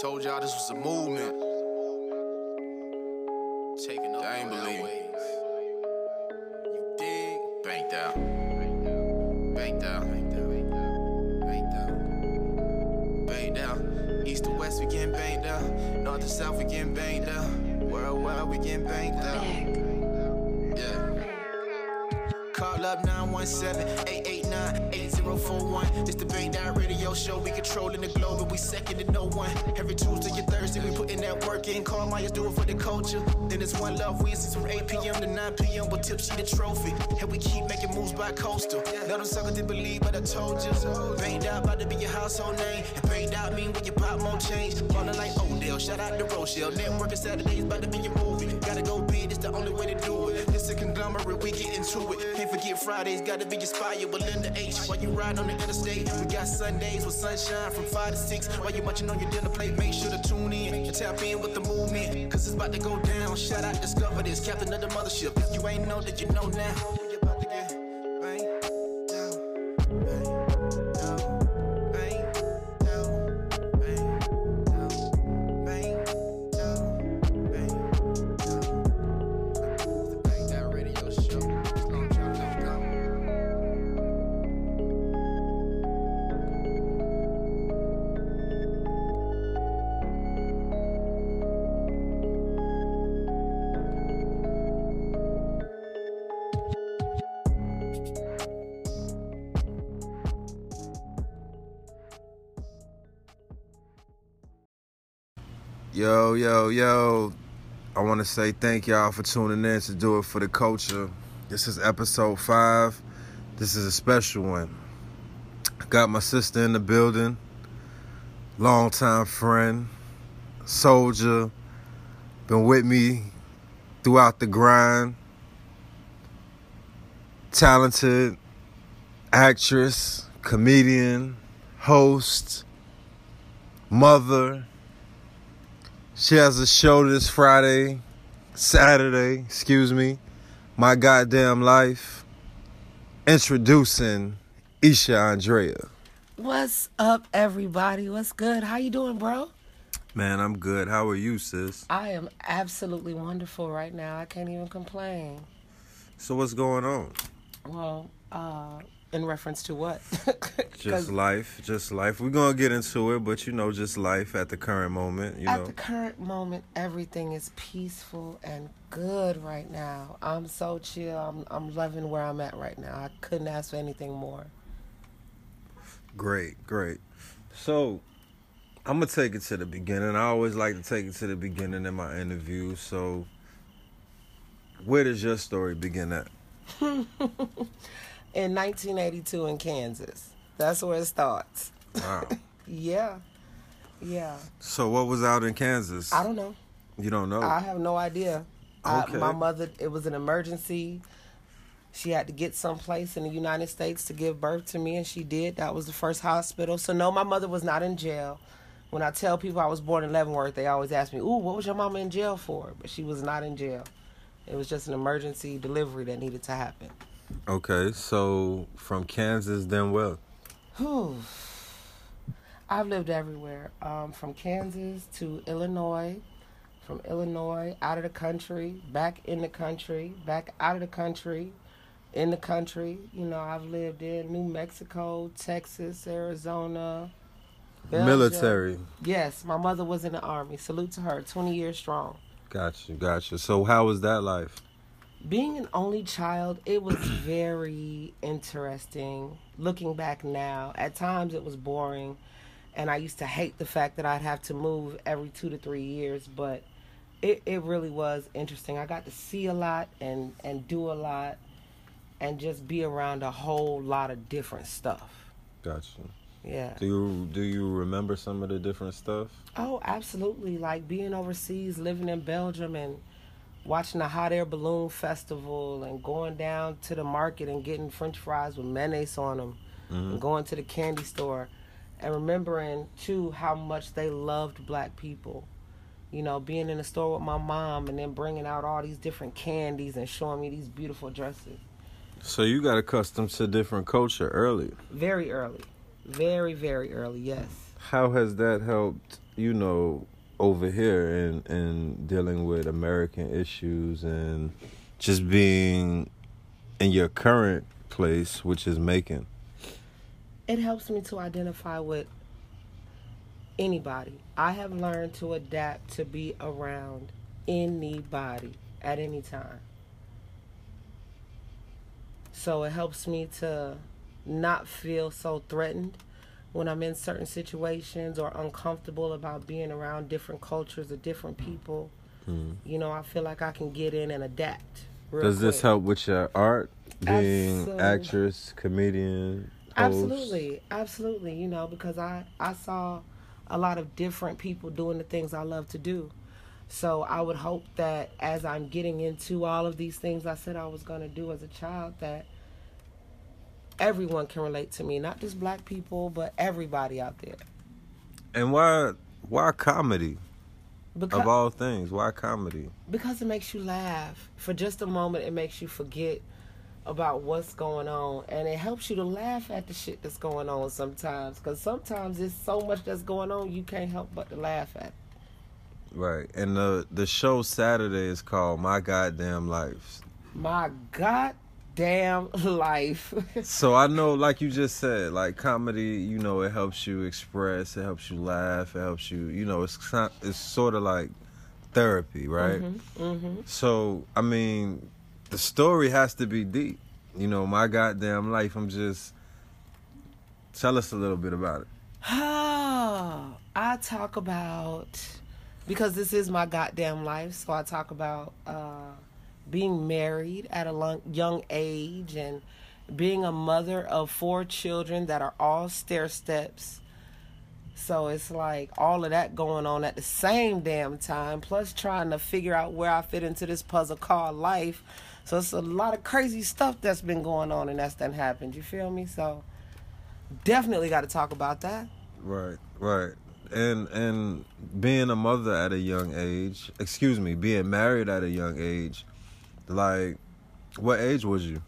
Told y'all this was a movement. Taking over I ain't believe. airwaves. You dig? Banked out. Banked out. Banked out. Banked out. East to west, we getting banked out. North to south, we getting banked out. Worldwide, we getting banked 417-889-8041. This the Bang Down Radio Show. We controlling the globe and we second to no one. Every Tuesday and Thursday, we putting that work in. Carl Myers do it for the culture. Then it's one love. We insist from 8 p.m. to 9 p.m. with Tipsy the trophy. And we keep making moves by coastal. Now them suckers didn't believe what I told you. Banged out, about to be your household name. And banged out mean when your pop more change. Falling like Odell. Shout out to Rochelle. Networking Saturdays about to be your movie. Gotta go big. It's the only way to do it. It's a conglomerate. We get into it. Forget Fridays, gotta be inspired with Linda H. While you ride on the interstate, we got Sundays with sunshine from 5 to 6. While you munching on your dinner plate, make sure to tune in and tap in with the movement. Cause it's about to go down. Shout out, discover this, captain of the mothership. If you ain't know that you know now. Yo, yo, yo. I want to say thank y'all for tuning in to Do It for the Culture. This is episode five. This is a special one. Got my sister in the building, longtime friend, soldier, been with me throughout the grind, talented actress, comedian, host, mother. She has a show this Friday, Saturday, excuse me. My goddamn life. Introducing Isha Andrea. What's up, everybody? What's good? How you doing, bro? Man, I'm good. How are you, sis? I am absolutely wonderful right now. I can't even complain. So what's going on? Well, uh, in reference to what? just life, just life. We're gonna get into it, but you know, just life at the current moment. You at know, the current moment, everything is peaceful and good right now. I'm so chill. I'm I'm loving where I'm at right now. I couldn't ask for anything more. Great, great. So, I'm gonna take it to the beginning. I always like to take it to the beginning in my interviews. So, where does your story begin at? In 1982 in Kansas, that's where it starts. Wow. Yeah, yeah. so, what was out in Kansas? I don't know. You don't know. I have no idea. Okay. I, my mother, it was an emergency. She had to get someplace in the United States to give birth to me, and she did. That was the first hospital. So, no, my mother was not in jail. When I tell people I was born in Leavenworth, they always ask me, Ooh, what was your mama in jail for? But she was not in jail. It was just an emergency delivery that needed to happen. Okay, so from Kansas, then where? Whew. I've lived everywhere, um, from Kansas to Illinois, from Illinois out of the country, back in the country, back out of the country, in the country. You know, I've lived in New Mexico, Texas, Arizona. Belgium. Military. Yes, my mother was in the army. Salute to her, 20 years strong. Gotcha, gotcha. So, how was that life? Being an only child, it was very interesting. Looking back now, at times it was boring, and I used to hate the fact that I'd have to move every two to three years. But it, it really was interesting. I got to see a lot and and do a lot, and just be around a whole lot of different stuff. Gotcha. Yeah. Do you do you remember some of the different stuff? Oh, absolutely. Like being overseas, living in Belgium and watching the hot air balloon festival and going down to the market and getting french fries with mayonnaise on them and mm-hmm. going to the candy store and remembering too how much they loved black people. You know, being in the store with my mom and then bringing out all these different candies and showing me these beautiful dresses. So you got accustomed to different culture early. Very early. Very, very early, yes. How has that helped you know, over here and and dealing with American issues and just being in your current place, which is Macon. It helps me to identify with anybody. I have learned to adapt to be around anybody at any time. So it helps me to not feel so threatened when I'm in certain situations or uncomfortable about being around different cultures or different people. Hmm. You know, I feel like I can get in and adapt. Does this help with your art? Being Absol- actress, comedian, host? Absolutely, absolutely. You know, because I I saw a lot of different people doing the things I love to do. So I would hope that as I'm getting into all of these things I said I was going to do as a child, that everyone can relate to me, not just black people, but everybody out there. And why why comedy? Because Of all things, why comedy? because it makes you laugh for just a moment. It makes you forget about what's going on, and it helps you to laugh at the shit that's going on sometimes. Because sometimes there's so much that's going on, you can't help but to laugh at. it. Right. And the the show Saturday is called My Goddamn Life. My goddamn life. So I know, like you just said, like comedy, you know, it helps you express, it helps you laugh, it helps you, you know, it's it's sort of like therapy, right? hmm So I mean, the story has to be deep. You know, my goddamn life. I'm just tell us a little bit about it. Oh, I talk about because this is my goddamn life. So I talk about uh, being married at a young age and being a mother of four children that are all stair steps. So it's like all of that going on at the same damn time, plus trying to figure out where I fit into this puzzle called life. So it's a lot of crazy stuff that's been going on and that's done happened. You feel me? So definitely got to talk about that. Right, right. And and being a mother at a young age, excuse me, being married at a young age, like what age was you?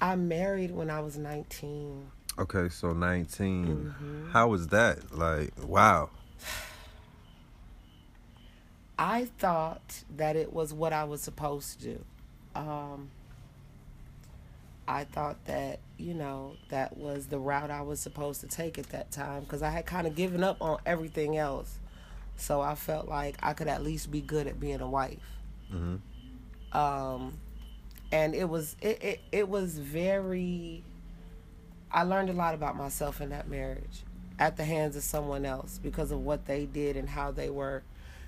I married when I was 19. Okay, so 19. Mm-hmm. How was that? Like, wow. I thought that it was what I was supposed to do. Um, I thought that, you know, that was the route I was supposed to take at that time because I had kind of given up on everything else. So I felt like I could at least be good at being a wife. Mhm. Um, and it was it, it, it was very I learned a lot about myself in that marriage at the hands of someone else because of what they did and how they were.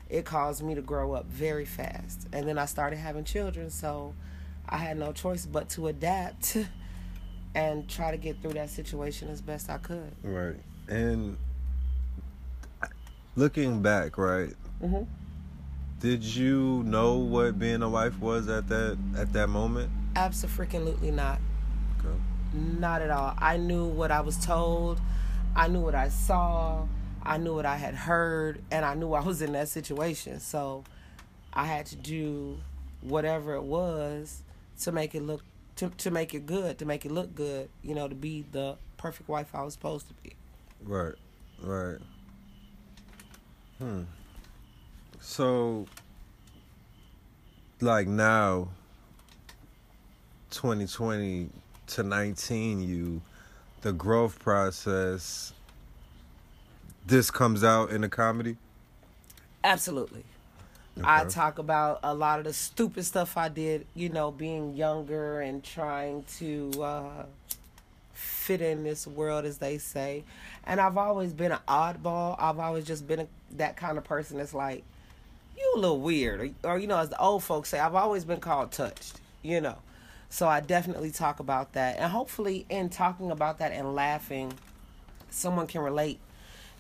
It caused me to grow up very fast. And then I started having children, so I had no choice but to adapt and try to get through that situation as best I could. Right. And looking back, right? Mm Mhm. Did you know what being a wife was at that at that moment? Absolutely not. Okay. Not at all. I knew what I was told. I knew what I saw. I knew what I had heard, and I knew I was in that situation. So I had to do whatever it was to make it look to to make it good, to make it look good. You know, to be the perfect wife I was supposed to be. Right. Right. Hmm. So like now 2020 to 19 you the growth process this comes out in the comedy Absolutely. I talk about a lot of the stupid stuff I did, you know, being younger and trying to uh, fit in this world, as they say. And I've always been an oddball. I've always just been a, that kind of person that's like, you a little weird. Or, or, you know, as the old folks say, I've always been called touched, you know. So I definitely talk about that. And hopefully, in talking about that and laughing, someone can relate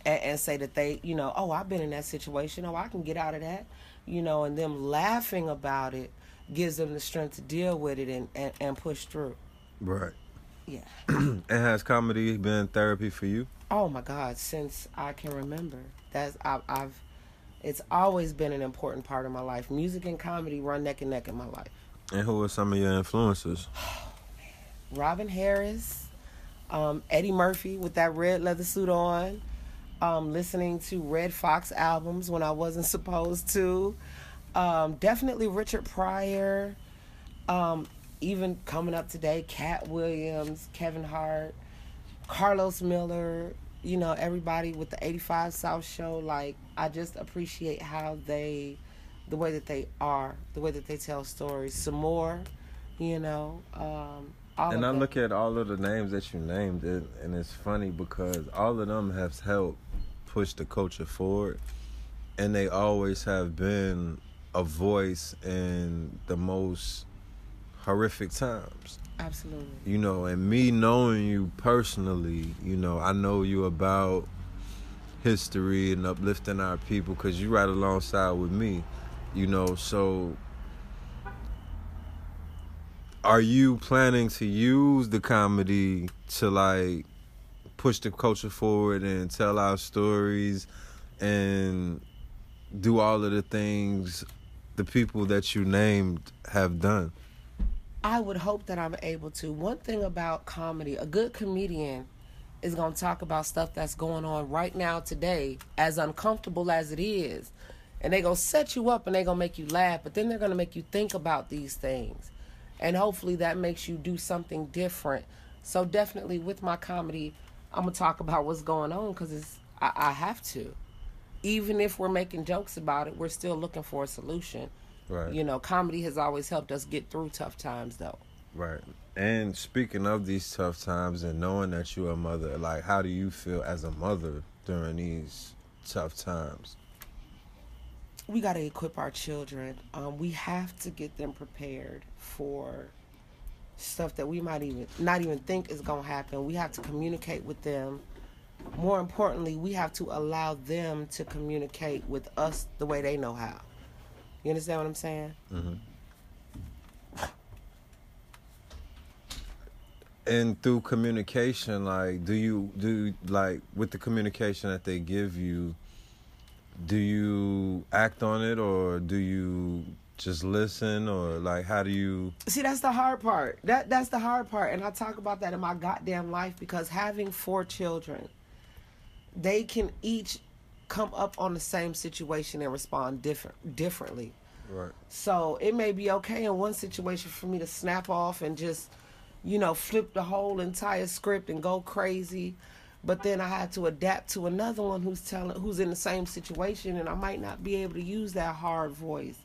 and, and say that they, you know, oh, I've been in that situation. Oh, I can get out of that. You know, and them laughing about it gives them the strength to deal with it and, and, and push through. right Yeah. and has comedy been therapy for you Oh my God, since I can remember. That's I, I've it's always been an important part of my life. Music and comedy run neck and neck in my life. and who are some of your influences Robin Harris, um, Eddie Murphy with that red leather suit on, Um, listening to Redd Foxx albums when I wasn't supposed to. Um, definitely Richard Pryor. Um, even coming up today, Katt Williams, Kevin Hart, Karlous Miller, you know, everybody with the 85 South show. Like, I just appreciate how they, the way that they are, the way that they tell stories. Some more, you know. Um, all and I them. look at all of the names that you named, it, and it's funny because all of them have helped push the culture forward, and they always have been a voice in the most horrific times. Absolutely. You know, and me knowing you personally, you know, I know you about history and uplifting our people because you right alongside with me, you know, so are you planning to use the comedy to like push the culture forward and tell our stories and do all of the things the people that you named have done? I would hope that I'm able to. One thing about comedy, a good comedian is going to talk about stuff that's going on right now today, as uncomfortable as it is. And they're going to set you up and they're going to make you laugh, but then they're going to make you think about these things. And hopefully that makes you do something different. So definitely with my comedy, I'm going to talk about what's going on because I, I have to. Even if we're making jokes about it, we're still looking for a solution. Right. You know, comedy has always helped us get through tough times, though. Right. And speaking of these tough times and knowing that you're a mother, like how do you feel as a mother during these tough times? We got to equip our children. Um, we have to get them prepared for stuff that we might even not even think is going to happen. We have to communicate with them. More importantly, we have to allow them to communicate with us the way they know how. You understand what I'm saying? Mm-hmm. And through communication, like do you do like with the communication that they give you, do you act on it or do you just listen or like how do you See, that's the hard part. That that's the hard part, and I talk about that in my goddamn life because having four children, they can each come up on the same situation and respond different differently. right So it may be okay in one situation for me to snap off and just, you know, flip the whole entire script and go crazy. But then I had to adapt to another one who's telling who's in the same situation and I might not be able to use that hard voice.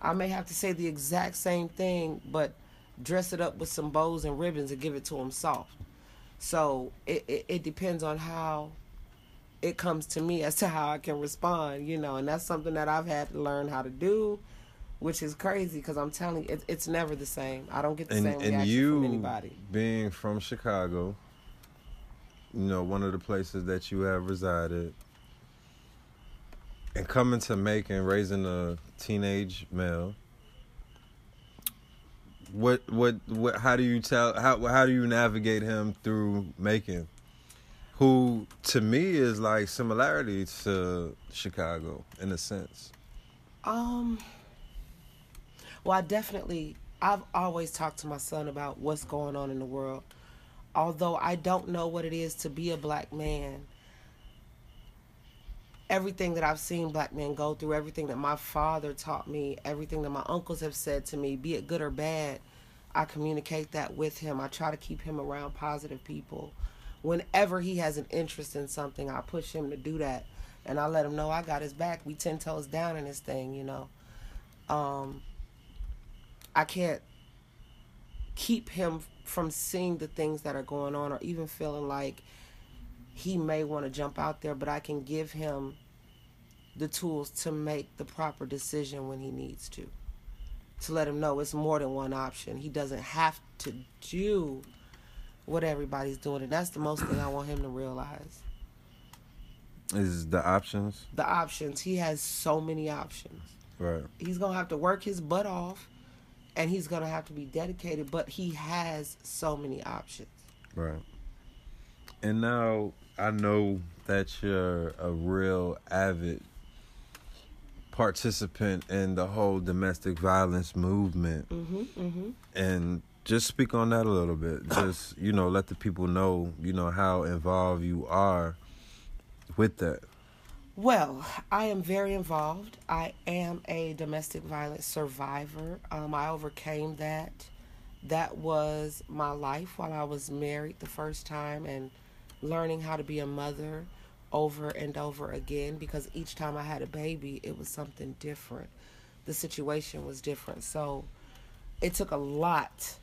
I may have to say the exact same thing but dress it up with some bows and ribbons and give it to him soft. So it, it, it depends on how it comes to me as to how I can respond, you know, and that's something that I've had to learn how to do, which is crazy because I'm telling you, it, it's never the same. I don't get the and same reaction you from anybody. being from Chicago, you know, one of the places that you have resided, and coming to Macon, raising a teenage male. What what what? How do you tell? How how do you navigate him through Macon? Who to me is like similarity to Chicago in a sense. Um. Well, I definitely. I've always talked to my son about what's going on in the world. Although I don't know what it is to be a black man, everything that I've seen black men go through, everything that my father taught me, everything that my uncles have said to me, be it good or bad, I communicate that with him. I try to keep him around positive people. Whenever he has an interest in something, I push him to do that. And I let him know I got his back. We ten toes down in this thing, you know. Um, I can't keep him from seeing the things that are going on or even feeling like he may want to jump out there, but I can give him the tools to make the proper decision when he needs to. To let him know it's more than one option. He doesn't have to do what everybody's doing. And that's the most thing I want him to realize. Is the options The options. He has so many options. right? He's to have to work his butt off and he's to have to be dedicated, but he has so many options. Right. And now I know that you're a real avid participant in the whole domestic violence movement. Mm-hmm, mm-hmm. And just speak on that a little bit. Just, you know, let the people know, you know, how involved you are with that? Well, I am very involved. I am a domestic violence survivor. Um, I overcame that. That was my life while I was married the first time and learning how to be a mother over and over again because each time I had a baby, it was something different. The situation was different. So it took a lot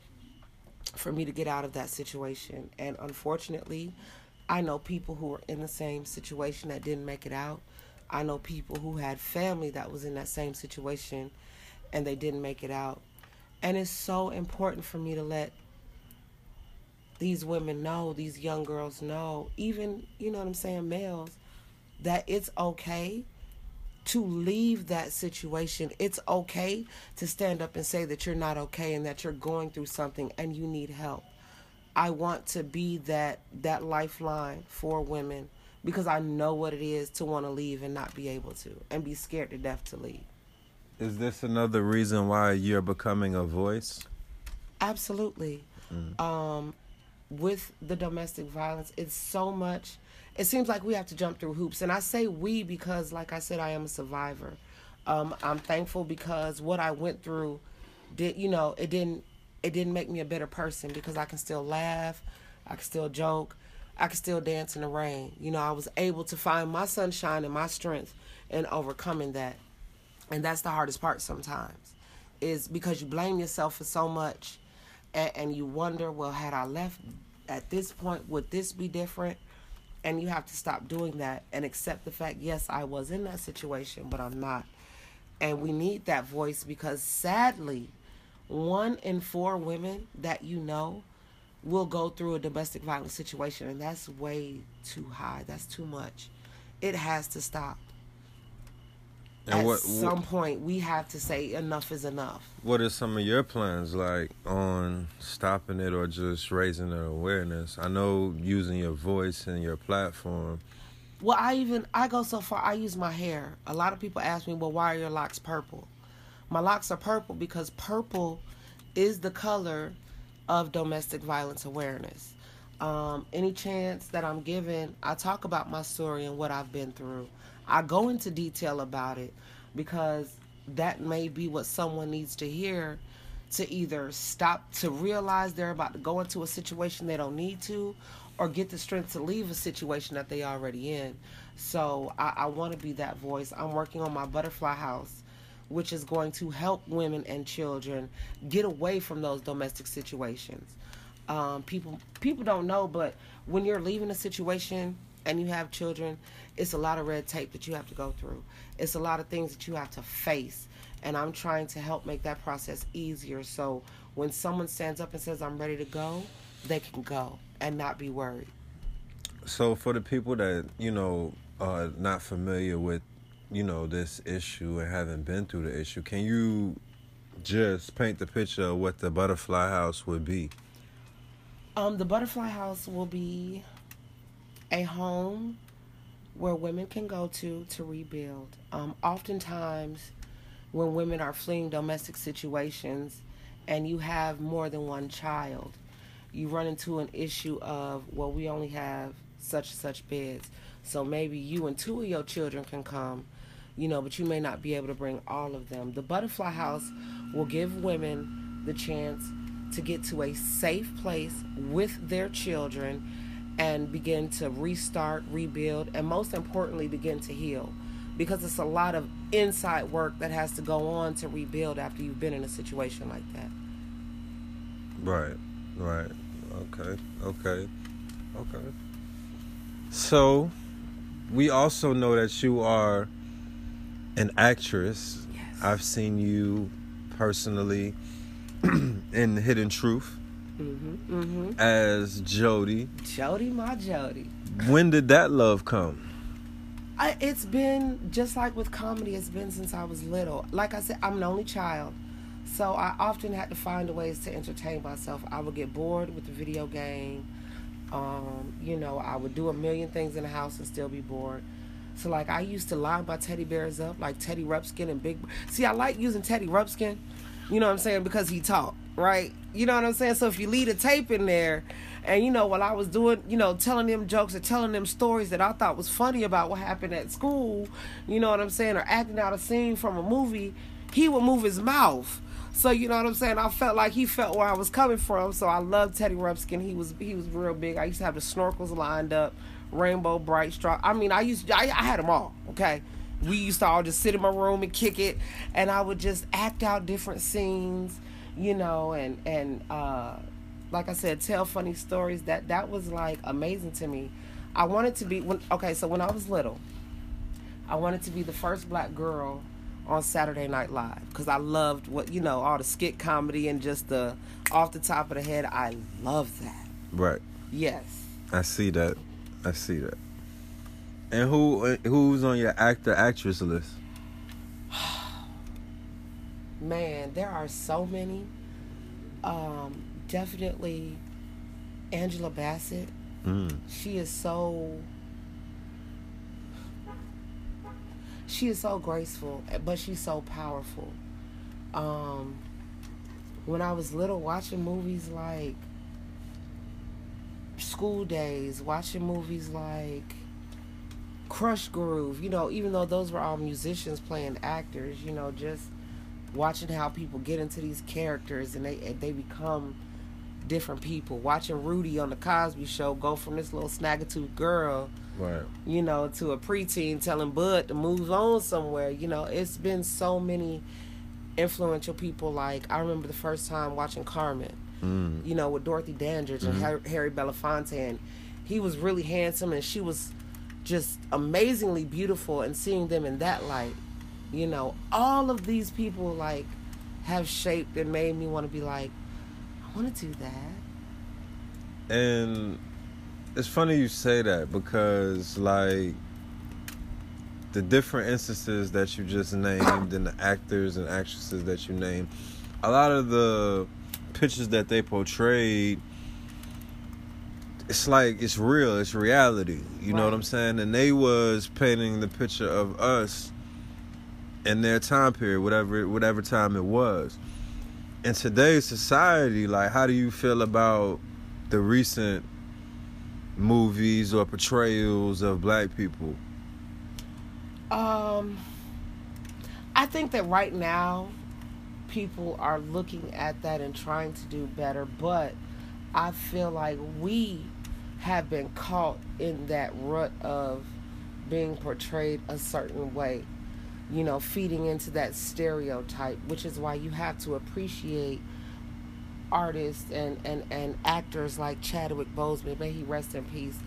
for me to get out of that situation. And unfortunately, I know people who were in the same situation that didn't make it out. I know people who had family that was in that same situation and they didn't make it out. And it's so important for me to let these women know, these young girls know, even, you know what I'm saying, males, that it's okay to leave that situation. It's okay to stand up and say that you're not okay and that you're going through something and you need help. I want to be that that lifeline for women because I know what it is to want to leave and not be able to and be scared to death to leave. Is this another reason why you're becoming a voice? Absolutely. Mm. Um, with the domestic violence, it's so much. It seems like we have to jump through hoops, and I say we because, like I said, I am a survivor. Um, I'm thankful because what I went through did, you know, it didn't it didn't make me a better person because I can still laugh, I can still joke, I can still dance in the rain. You know, I was able to find my sunshine and my strength in overcoming that. And that's the hardest part sometimes is because you blame yourself for so much and, and you wonder, well, had I left at this point, would this be different? And you have to stop doing that and accept the fact, yes, I was in that situation, but I'm not. And we need that voice because sadly, one in four women that you know will go through a domestic violence situation, and that's way too high. That's too much. It has to stop. And At what, some what, point, we have to say enough is enough. What are some of your plans like on stopping it or just raising the awareness? I know using your voice and your platform. Well, I even I go so far. I use my hair. A lot of people ask me, "Well, why are your locks purple?" My locks are purple because purple is the color of domestic violence awareness. Um, any chance that I'm given, I talk about my story and what I've been through. I go into detail about it because that may be what someone needs to hear to either stop to realize they're about to go into a situation they don't need to or get the strength to leave a situation that they already in. So I, I want to be that voice. I'm working on my butterfly house which is going to help women and children get away from those domestic situations. Um, people people don't know, but when you're leaving a situation and you have children, it's a lot of red tape that you have to go through. It's a lot of things that you have to face, and I'm trying to help make that process easier. So when someone stands up and says, "I'm ready to go," they can go and not be worried. So for the people that you know are not familiar with you know this issue and haven't been through the issue, can you just paint the picture of what the butterfly house would be? Um, the butterfly house will be a home where women can go to to rebuild. Um, oftentimes, when women are fleeing domestic situations and you have more than one child, you run into an issue of, well, we only have such and such beds. So maybe you and two of your children can come you know, but you may not be able to bring all of them. The Butterfly House will give women the chance to get to a safe place with their children and begin to restart, rebuild, and most importantly, begin to heal. Because it's a lot of inside work that has to go on to rebuild after you've been in a situation like that. Right, right. Okay, okay, okay. So, we also know that you are an actress. Yes. I've seen you personally in Hidden Truth mm-hmm, mm-hmm. as Jody. Jody, my Jody. When did that love come? I, it's been just like with comedy. It's been since I was little. Like I said, I'm an only child, so I often had to find ways to entertain myself. I would get bored with the video game. Um, you know, I would do a million things in the house and still be bored. So like I used to line my teddy bears up like Teddy Ruxpin and Big. See, I like using Teddy Ruxpin, you know what I'm saying, because he talked. Right? You know what I'm saying? So if you leave a tape in there, and you know, while I was doing, you know, telling them jokes or telling them stories that I thought was funny about what happened at school, you know what I'm saying, or acting out a scene from a movie, he would move his mouth. So you know what I'm saying? I felt like he felt where I was coming from. So I loved Teddy Ruxpin. He was he was real big. I used to have the snorkels lined up, Rainbow Brite straw. I mean, I used I, I had them all. Okay, we used to all just sit in my room and kick it, and I would just act out different scenes, you know, and and uh, like I said, tell funny stories. That that was like amazing to me. I wanted to be when okay. So when I was little, I wanted to be the first black girl on Saturday Night Live because I loved what you know all the skit comedy and just the off the top of the head. I love that. Right. Yes. I see that. I see that. And who who's on your actor actress list? Man, there are so many. Um, definitely Angela Bassett. Mm. She is so she is so graceful, but she's so powerful. Um, when I was little, watching movies like School Daze, watching movies like Krush Groove, you know, even though those were all musicians playing actors, you know, just watching how people get into these characters and they they become different people. Watching Rudy on the Cosby Show go from this little snaggletooth girl Right. you know, to a preteen telling Bud to move on somewhere. You know, it's been so many influential people. Like I remember the first time watching Carmen, Mm. you know, with Dorothy Dandridge and Harry, Harry Belafonte, and he was really handsome, and she was just amazingly beautiful. And seeing them in that light, you know, all of these people like have shaped and made me want to be like, I want to do that. And it's funny you say that because like the different instances that you just named and the actors and actresses that you named, a lot of the pictures that they portrayed it's like it's real, it's reality. You know what I'm saying? And they was painting the picture of us in their time period, whatever whatever time it was. In today's society, like how do you feel about the recent movies or portrayals of black people? Um, I think that right now, people are looking at that and trying to do better, but I feel like we have been caught in that rut of being portrayed a certain way, you know, feeding into that stereotype, which is why you have to appreciate artists and, and, and actors like Chadwick Boseman, may he rest in peace.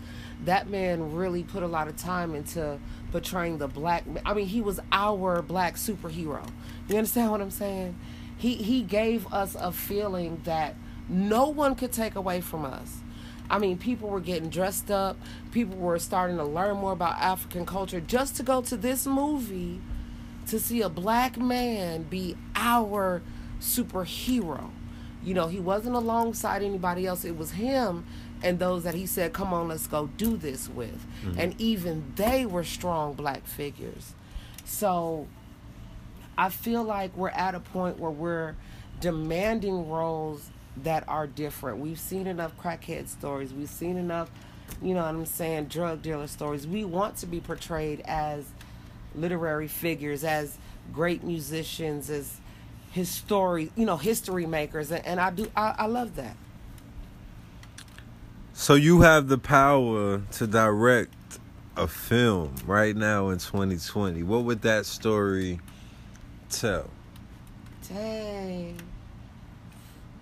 That man really put a lot of time into portraying the black. I mean, he was our black superhero. You understand what I'm saying? He he gave us a feeling that no one could take away from us. I mean, people were getting dressed up. People were starting to learn more about African culture just to go to this movie to see a black man be our superhero. You know, he wasn't alongside anybody else. It was him and those that he said, "Come on, let's go do this with." Mm-hmm. And even they were strong black figures. So I feel like we're at a point where we're demanding roles that are different. We've seen enough crackhead stories. We've seen enough, you know what I'm saying, drug dealer stories. We want to be portrayed as literary figures, as great musicians, as history, you know, history makers, and, and I do, I, I love that. So you have the power to direct a film right now in 2020. What would that story tell? Dang.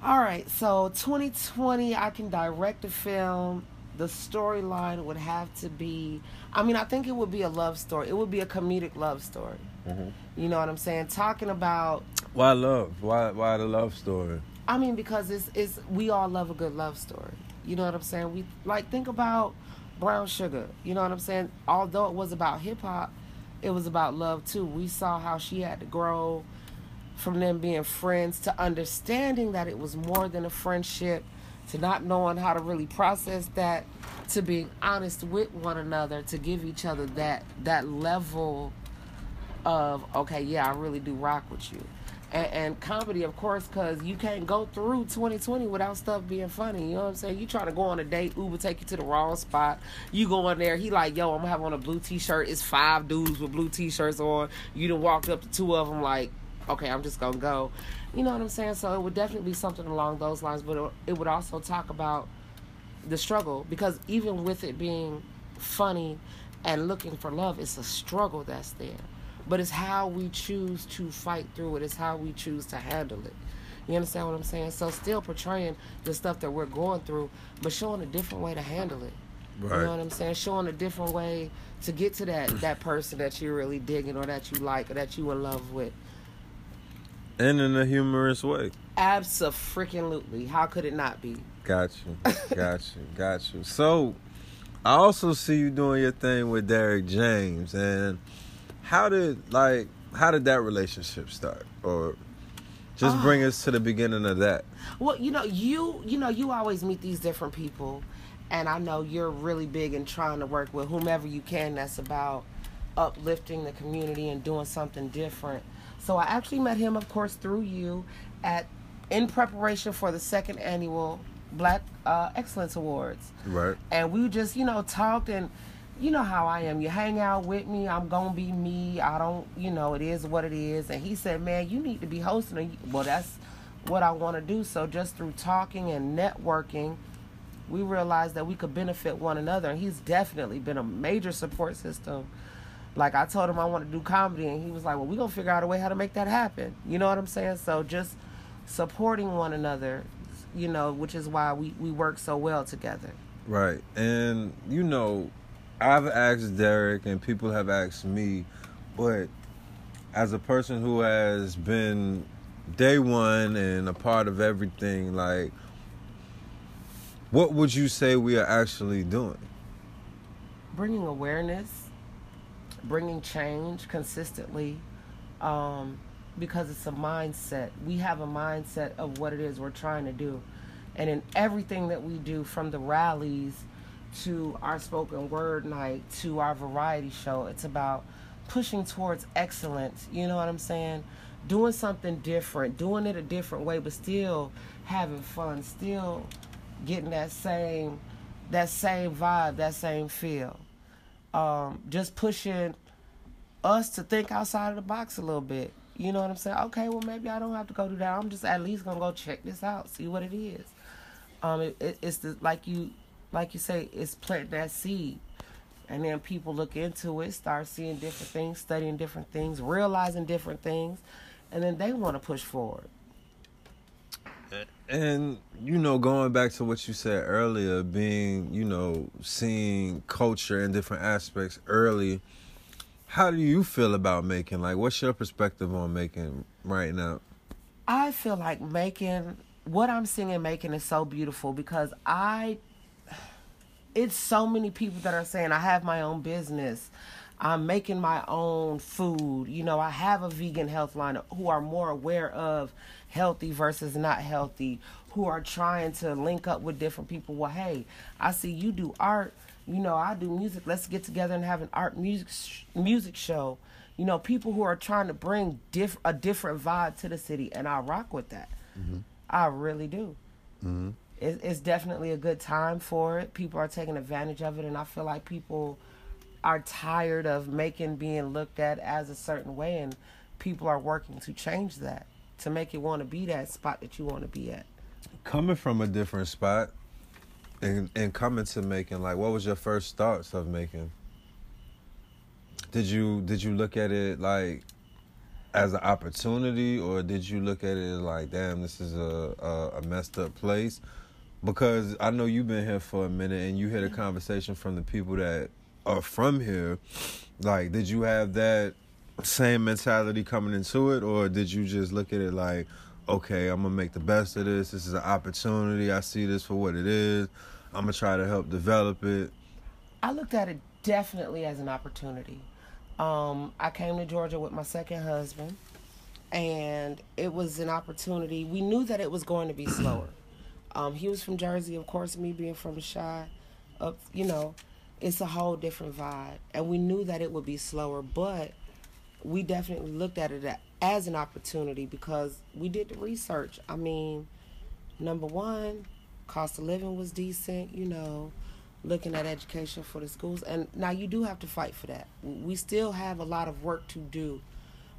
All right, so 2020, I can direct a film. The storyline would have to be, I mean, I think it would be a love story. It would be a comedic love story. Mm-hmm. You know what I'm saying? Talking about, Why love? Why why the love story? I mean, because it's, it's, we all love a good love story. You know what I'm saying? We, like, think about Brown Sugar. You know what I'm saying? Although it was about hip hop, it was about love too. We saw how she had to grow from them being friends to understanding that it was more than a friendship, to not knowing how to really process that, to being honest with one another, to give each other that that level of okay, yeah, I really do rock with you. And, and comedy, of course, because you can't go through 2020 without stuff being funny. You know what I'm saying? You try to go on a date, Uber take you to the wrong spot. You go in there, he like, yo, I'm gonna have on a blue t-shirt. It's five dudes with blue t-shirts on. You done walked up to two of them like, okay, I'm just gonna go. You know what I'm saying? So it would definitely be something along those lines, but it- would also talk about the struggle because even with it being funny and looking for love, it's a struggle that's there. But it's how we choose to fight through it. It's how we choose to handle it. You understand what I'm saying? So still portraying the stuff that we're going through, but showing a different way to handle it. You know what I'm saying? Showing a different way to get to that that person that you're really digging or that you like or that you in love with. And in a humorous way. Absolutely. How could it not be? Got you. Got you. Got you. So I also see you doing your thing with Derek James and how did like how did that relationship start? Or just bring ah. us to the beginning of that. Well, you know, you you know, you always meet these different people, and I know you're really big in trying to work with whomever you can. That's about uplifting the community and doing something different. So I actually met him, of course, through you, at in preparation for the second annual Black uh, Excellence Awards Right. and we just you know talked and you know how I am. You hang out with me, I'm gonna be me. I don't, you know, it is what it is. And he said, "Man, you need to be hosting." A, well, that's what I want to do. So just through talking and networking, we realized that we could benefit one another. And he's definitely been a major support system. Like I told him I want to do comedy, and he was like, "Well, we gonna figure out a way how to make that happen." You know what I'm saying? So just supporting one another, you know, which is why we we work so well together. Right. And you know, I've asked Derek and people have asked me, but as a person who has been day one and a part of everything, like what would you say we are actually doing? bringing awareness, bringing change consistently, um, because it's a mindset. We have a mindset of what it is we're trying to do. And in everything that we do, from the rallies to our spoken word night to our variety show, it's about pushing towards excellence. You know what I'm saying? Doing something different, doing it a different way, but still having fun, still getting that same that same vibe, that same feel. Um, just pushing us to think outside of the box a little bit. You know what I'm saying? Okay, well maybe I don't have to go do that. I'm just at least gonna go check this out, see what it is. Um, it, it, it's the like you like you say, it's planting that seed, and then people look into it, start seeing different things, studying different things, realizing different things, and then they want to push forward. And you know, going back to what you said earlier, being you know seeing culture in different aspects early. How do you feel about Macon? Like, what's your perspective on Macon right now? I feel like Macon what I'm singing Macon is so beautiful because I it's so many people that are saying I have my own business. I'm making my own food. You know, I have a vegan health line who are more aware of healthy versus not healthy, who are trying to link up with different people. Well, hey, I see you do art. You know, I do music. Let's get together and have an art music sh- music show. You know, people who are trying to bring diff- a different vibe to the city, and I rock with that. Mm-hmm. I really do. Mm-hmm. It, it's definitely a good time for it. People are taking advantage of it, and I feel like people are tired of Macon being looked at as a certain way, and people are working to change that to make it want to be that spot that you want to be at. coming from a different spot and and coming to Macon like what was your first thoughts of Macon? Did you did you look at it like as an opportunity or did you look at it like damn this is a a, a messed up place? Because i know you've been here for a minute and you hear the conversation from the people that are from here like did you have that same mentality coming into it or did you just look at it like okay i'm gonna make the best of this this is an opportunity i see this for what it is i'm gonna try to help develop it I looked at it definitely as an opportunity. Um, I came to Georgia with my second husband, and it was an opportunity. We knew that it was going to be slower. Um, he was from Jersey, of course. Me being from the Chi, up, you know, it's a whole different vibe, and we knew that it would be slower. But we definitely looked at it as an opportunity because we did the research. I mean, number one, cost of living was decent, you know, looking at education for the schools. And now you do have to fight for that. We still have a lot of work to do,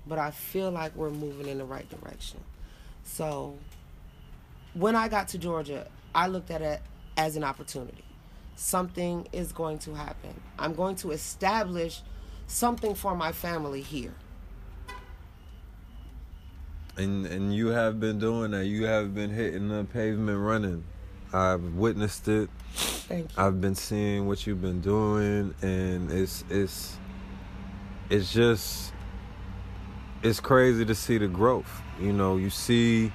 but I feel like we're moving in the right direction. So when I got to Georgia, I looked at it as an opportunity. Something is going to happen. I'm going to establish something for my family here. And and you have been doing that. You have been hitting the pavement running. I've witnessed it. Thank you. I've been seeing what you've been doing and it's it's it's just it's crazy to see the growth. You know, you see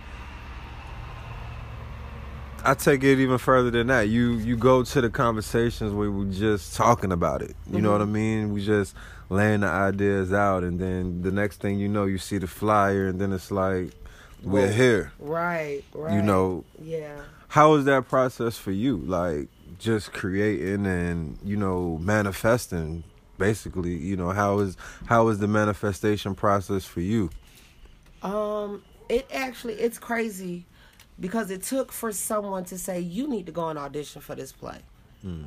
I take it even further than that. You you go to the conversations where we're just talking about it. You mm-hmm. know what I mean? We just laying the ideas out, and then the next thing you know, you see the flyer, and then it's like we're here. Right, right. You know. Yeah. How was that process for you? Like just creating and you know manifesting, basically. You know how is how is the manifestation process for you? Um, it actually it's crazy because it took for someone to say you need to go and audition for this play. Mm.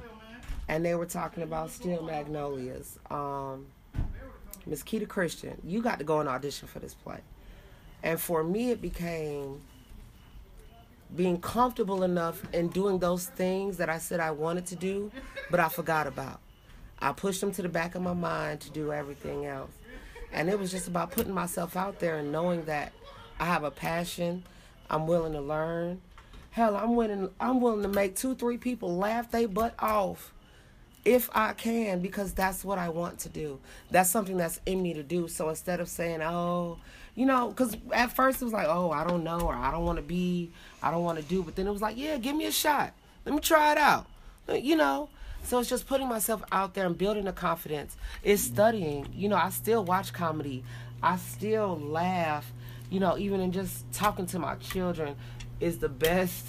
And they were talking about Steel Magnolias. Um, Miss Keita Christian, you got to go and audition for this play. And for me, it became being comfortable enough in doing those things that I said I wanted to do, but I forgot about. I pushed them to the back of my mind to do everything else. And it was just about putting myself out there and knowing that I have a passion I'm willing to learn. Hell, I'm willing I'm willing to make two, three people laugh they butt off if I can because that's what I want to do. That's something that's in me to do. So instead of saying, "Oh, you know, because at first it was like, oh, I don't know, or I don't want to be, I don't want to do. But then it was like, yeah, give me a shot. Let me try it out. You know? So it's just putting myself out there and building the confidence. It's studying. You know, I still watch comedy. I still laugh you know, even in just talking to my children is the best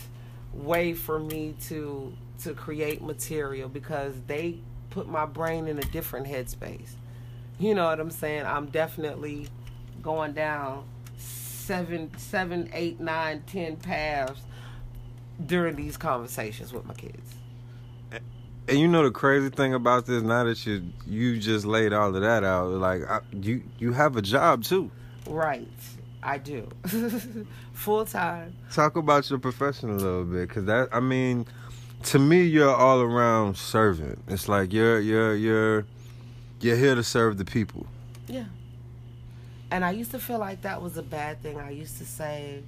way for me to to create material because they put my brain in a different headspace. You know what I'm saying? I'm definitely going down seven, seven, eight, nine, ten paths during these conversations with my kids. And you know the crazy thing about this, now that you you just laid all of that out, like I, you you have a job too, right? I do. Full time. Talk about your profession a little bit, cause that I mean, to me, you're all around servant. It's like you're you're you're you're here to serve the people. Yeah. And I used to feel like that was a bad thing. I used to say,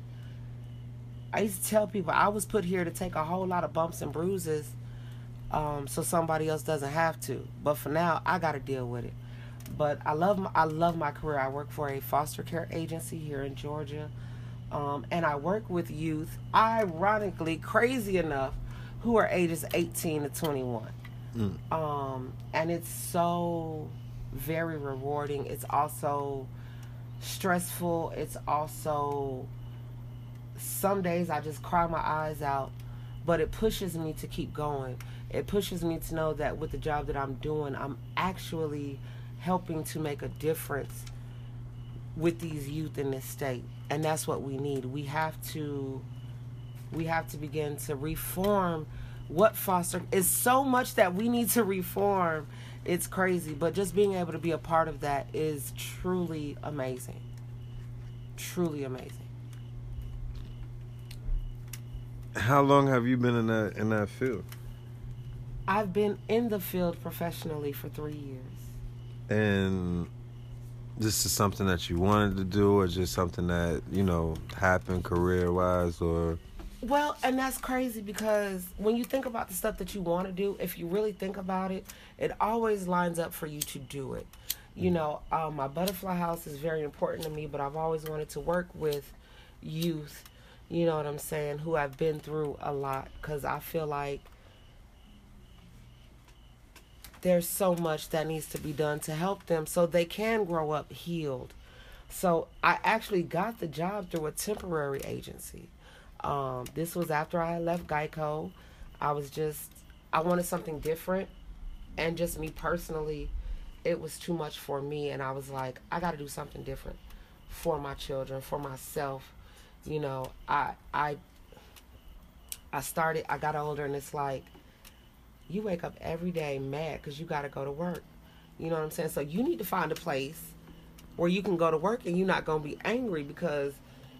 I used to tell people I was put here to take a whole lot of bumps and bruises, um, so somebody else doesn't have to. But for now, I got to deal with it. But I love my, I love my career. I work for a foster care agency here in Georgia, um, and I work with youth. Ironically, crazy enough, who are ages 18 to 21. Mm. Um, and it's so very rewarding. It's also stressful. It's also some days I just cry my eyes out, but it pushes me to keep going. It pushes me to know that with the job that I'm doing, I'm actually helping to make a difference with these youth in this state. And that's what we need. We have to we have to begin to reform what foster is so much that we need to reform. It's crazy but just being able to be a part of that is truly amazing. Truly amazing. How long have you been in that in that field? I've been in the field professionally for three years and this is something that you wanted to do or just something that you know happened career wise or? Well and that's crazy because when you think about the stuff that you want to do if you really think about it it always lines up for you to do it. You know um, my butterfly house is very important to me but i've always wanted to work with youth you know what i'm saying who I've been through a lot because i feel like there's so much that needs to be done to help them so they can grow up healed. So I actually got the job through a temporary agency. Um, this was after I left Geico. I was just I wanted something different, and just me personally, it was too much for me and I was like, I gotta do something different for my children, for myself. You know, I I I started I got older and it's like you wake up every day mad because you gotta go to work. You know what I'm saying? So you need to find a place where you can go to work and you're not gonna be angry because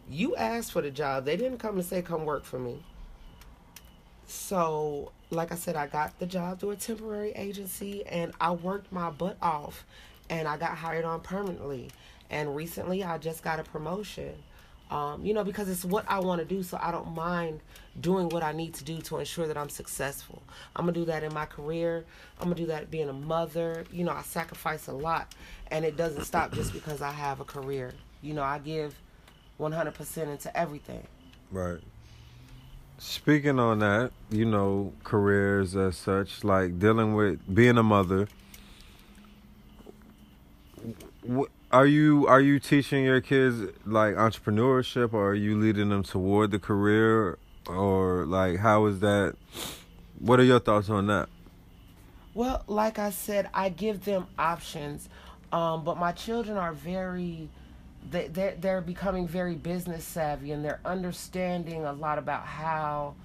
you asked for the job. They didn't come and say, Come work for me. So, like I said, I got the job through a temporary agency and I worked my butt off and I got hired on permanently. And recently I just got a promotion. Um, you know, because it's what I want to do, so I don't mind doing what I need to do to ensure that I'm successful. I'm gonna do that in my career. I'm gonna do that being a mother. You know, I sacrifice a lot, and it doesn't stop just because I have a career. You know, I give 100% into everything. Right. Speaking on that, you know, careers as such, like dealing with being a mother. wh- Are you are you teaching your kids like entrepreneurship, or are you leading them toward the career, or like how is that? What are your thoughts on that? Well, like I said, I give them options, um, but my children are very, they, they're, they're becoming very business savvy and they're understanding a lot about how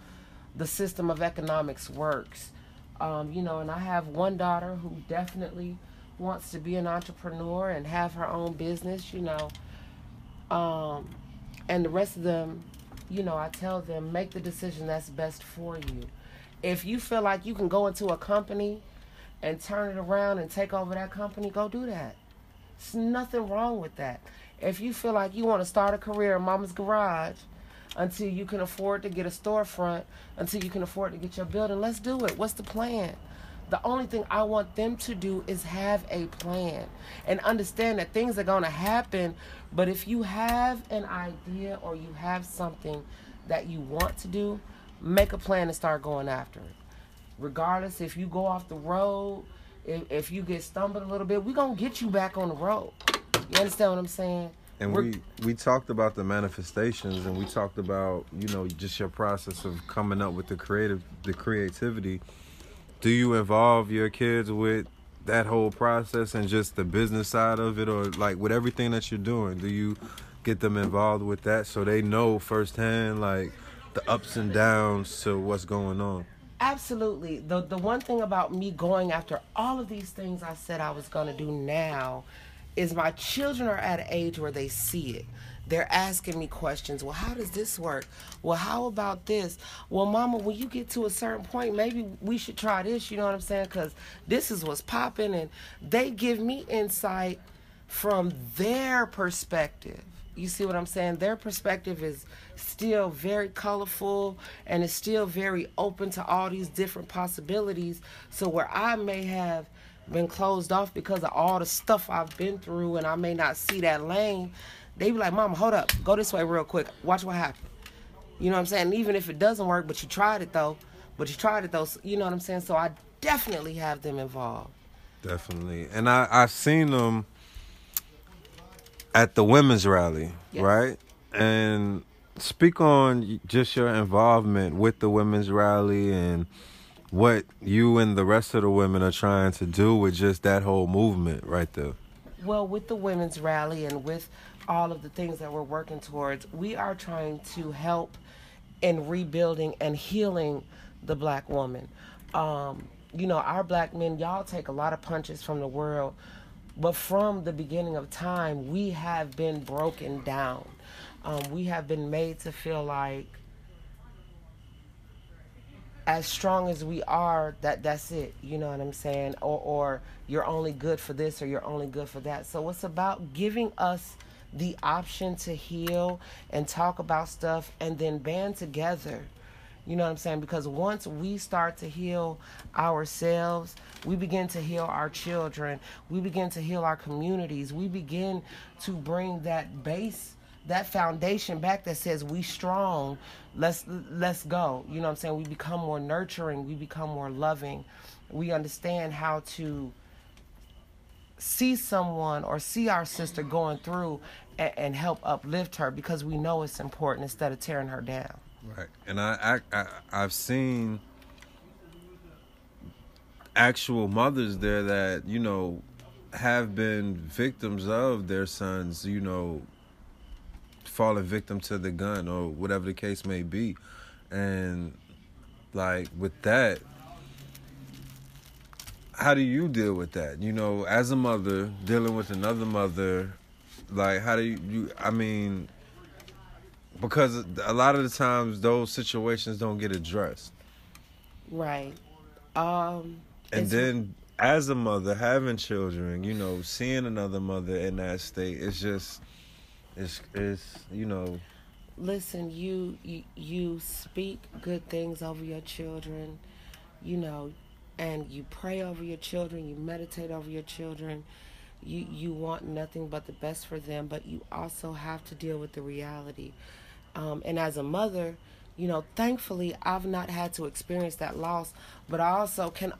the system of economics works. Um, you know, and I have one daughter who definitely wants to be an entrepreneur and have her own business, you know. Um, and the rest of them, you know, I tell them make the decision that's best for you. If you feel like you can go into a company and turn it around and take over that company, go do that. There's nothing wrong with that. If you feel like you want to start a career in mama's garage until you can afford to get a storefront, until you can afford to get your building, let's do it. What's the plan? The only thing I want them to do is have a plan and understand that things are going to happen. But if you have an idea or you have something that you want to do, make a plan and start going after it regardless if you go off the road if, if you get stumbled a little bit we're gonna get you back on the road you understand what i'm saying And We're- we we talked about the manifestations, and we talked about you know just your process of coming up with the creative, the creativity. Do you involve your kids with that whole process and just the business side of it, or like with everything that you're doing? Do you get them involved with that so they know firsthand like the ups and downs to what's going on? Absolutely. The the one thing about me going after all of these things I said I was going to do now is my children are at an age where they see it. They're asking me questions. Well, how does this work? Well, how about this? Well, mama, when you get to a certain point, maybe we should try this, you know what I'm saying? Cuz this is what's popping and they give me insight from their perspective. You see what I'm saying? Their perspective is still very colorful and is still very open to all these different possibilities. So where I may have been closed off because of all the stuff I've been through and I may not see that lane, they be like, Mama, hold up, go this way real quick. Watch what happens. You know what I'm saying? Even if it doesn't work, but you tried it though, but you tried it though, so- you know what I'm saying? So I definitely have them involved. Definitely. And I I've seen them at the women's rally, Yes. right? And speak on just your involvement with the women's rally and what you and the rest of the women are trying to do with just that whole movement right there. Well, with the women's rally and with all of the things that we're working towards, we are trying to help in rebuilding and healing the black woman. Um, you know, our black men, y'all take a lot of punches from the world, but from the beginning of time, we have been broken down. Um, we have been made to feel like as strong as we are that that's it you know what i'm saying or or you're only good for this or you're only good for that so it's about giving us the option to heal and talk about stuff and then band together. You know what i'm saying? Because once we start to heal ourselves we begin to heal our children. We begin to heal our communities. We begin to bring that base that foundation back that says we strong. Let's let's go. You know what i'm saying? We become more nurturing. We become more loving. We understand how to see someone or see our sister going through and, and help uplift her because we know it's important instead of tearing her down Right. And I, I, I I've seen actual mothers there that, you know, have been victims of their sons, you know, falling victim to the gun or whatever the case may be. And like with that, how do you deal with that? You know, as a mother dealing with another mother, like how do you, you I mean because a lot of the times those situations don't get addressed. Right. Um And then as a mother having children, you know, seeing another mother in that state, it's just it's it's you know, listen you, you you speak good things over your children you know and you pray over your children you meditate over your children you you want nothing but the best for them but you also have to deal with the reality um, and as a mother you know thankfully i've not had to experience that loss but i also can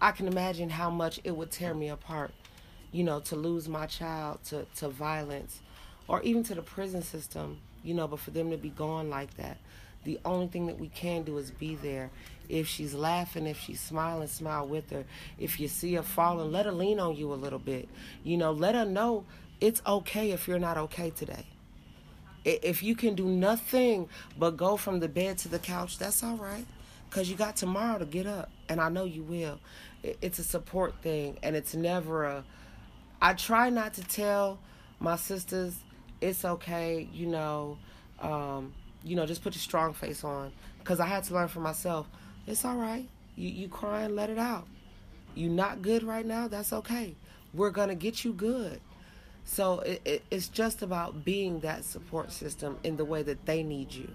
i can imagine how much it would tear me apart you know, to lose my child to, to violence or even to the prison system, you know, but for them to be gone like that. The only thing that we can do is be there. If she's laughing, if she's smiling, smile with her. If you see her falling, let her lean on you a little bit. You know, let her know it's okay if you're not okay today. If you can do nothing but go from the bed to the couch, that's all right. Because you got tomorrow to get up, and I know you will. It's a support thing, and it's never a. I try not to tell my sisters it's okay, you know, um, you know, just put your strong face on. Because I had to learn for myself. It's all right. You you crying, let it out. You not good right now. That's okay. We're gonna get you good. So it, it, it's just about being that support system in the way that they need you